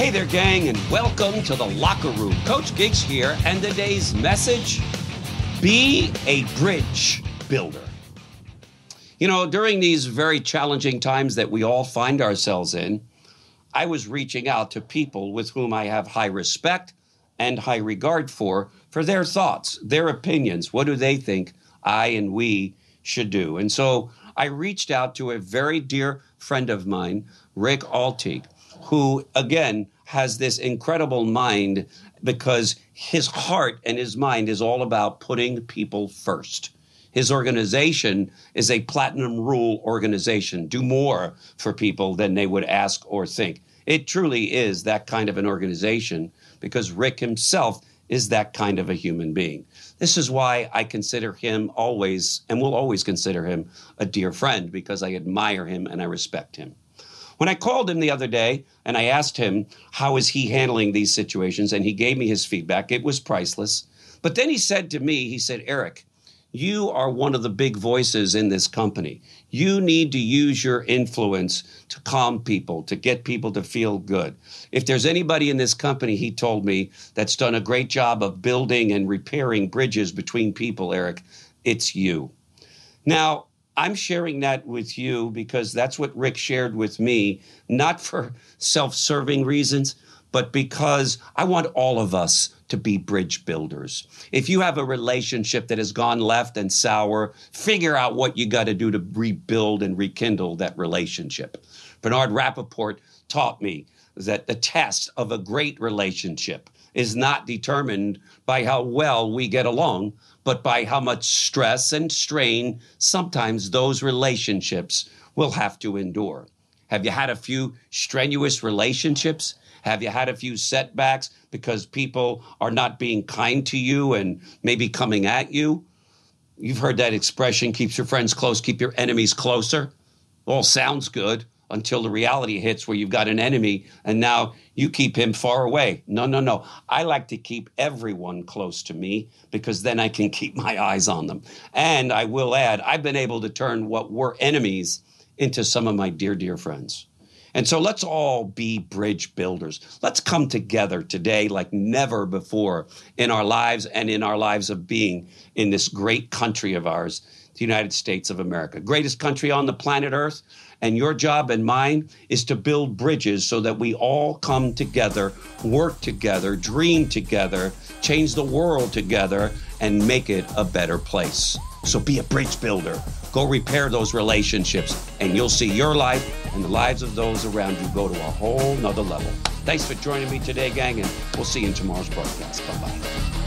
Hey there, gang, and welcome to the locker room. Coach Gigs here, and today's message be a bridge builder. You know, during these very challenging times that we all find ourselves in, I was reaching out to people with whom I have high respect and high regard for, for their thoughts, their opinions. What do they think I and we should do? And so I reached out to a very dear friend of mine, Rick Alteig, who, again, has this incredible mind because his heart and his mind is all about putting people first. His organization is a platinum rule organization. Do more for people than they would ask or think. It truly is that kind of an organization because Rick himself is that kind of a human being. This is why I consider him always, and will always consider him, a dear friend because I admire him and I respect him. When I called him the other day and I asked him how is he handling these situations, and he gave me his feedback, it was priceless. But then he said to me, he said, Eric, you are one of the big voices in this company. You need to use your influence to calm people, to get people to feel good. If there's anybody in this company, he told me, that's done a great job of building and repairing bridges between people, Eric, it's you. Now, I'm sharing that with you because that's what Rick shared with me, not for self serving reasons, but because I want all of us to be bridge builders. If you have a relationship that has gone left and sour, figure out what you got to do to rebuild and rekindle that relationship. Bernard Rappaport taught me that the test of a great relationship is not determined by how well we get along, but by how much stress and strain sometimes those relationships will have to endure. Have you had a few strenuous relationships? Have you had a few setbacks because people are not being kind to you and maybe coming at you? You've heard that expression keeps your friends close, keep your enemies closer. All sounds good until the reality hits where you've got an enemy and now you keep him far away. No, no, no. I like to keep everyone close to me because then I can keep my eyes on them. And I will add, I've been able to turn what were enemies into some of my dear, dear friends. And so let's all be bridge builders. Let's come together today like never before in our lives and in our lives of being in this great country of ours, the United States of America. Greatest country on the planet Earth. And your job and mine is to build bridges so that we all come together, work together, dream together, change the world together, and make it a better place. So be a bridge builder. Go repair those relationships, and you'll see your life and the lives of those around you go to a whole nother level. Thanks for joining me today, gang, and we'll see you in tomorrow's broadcast. Bye bye.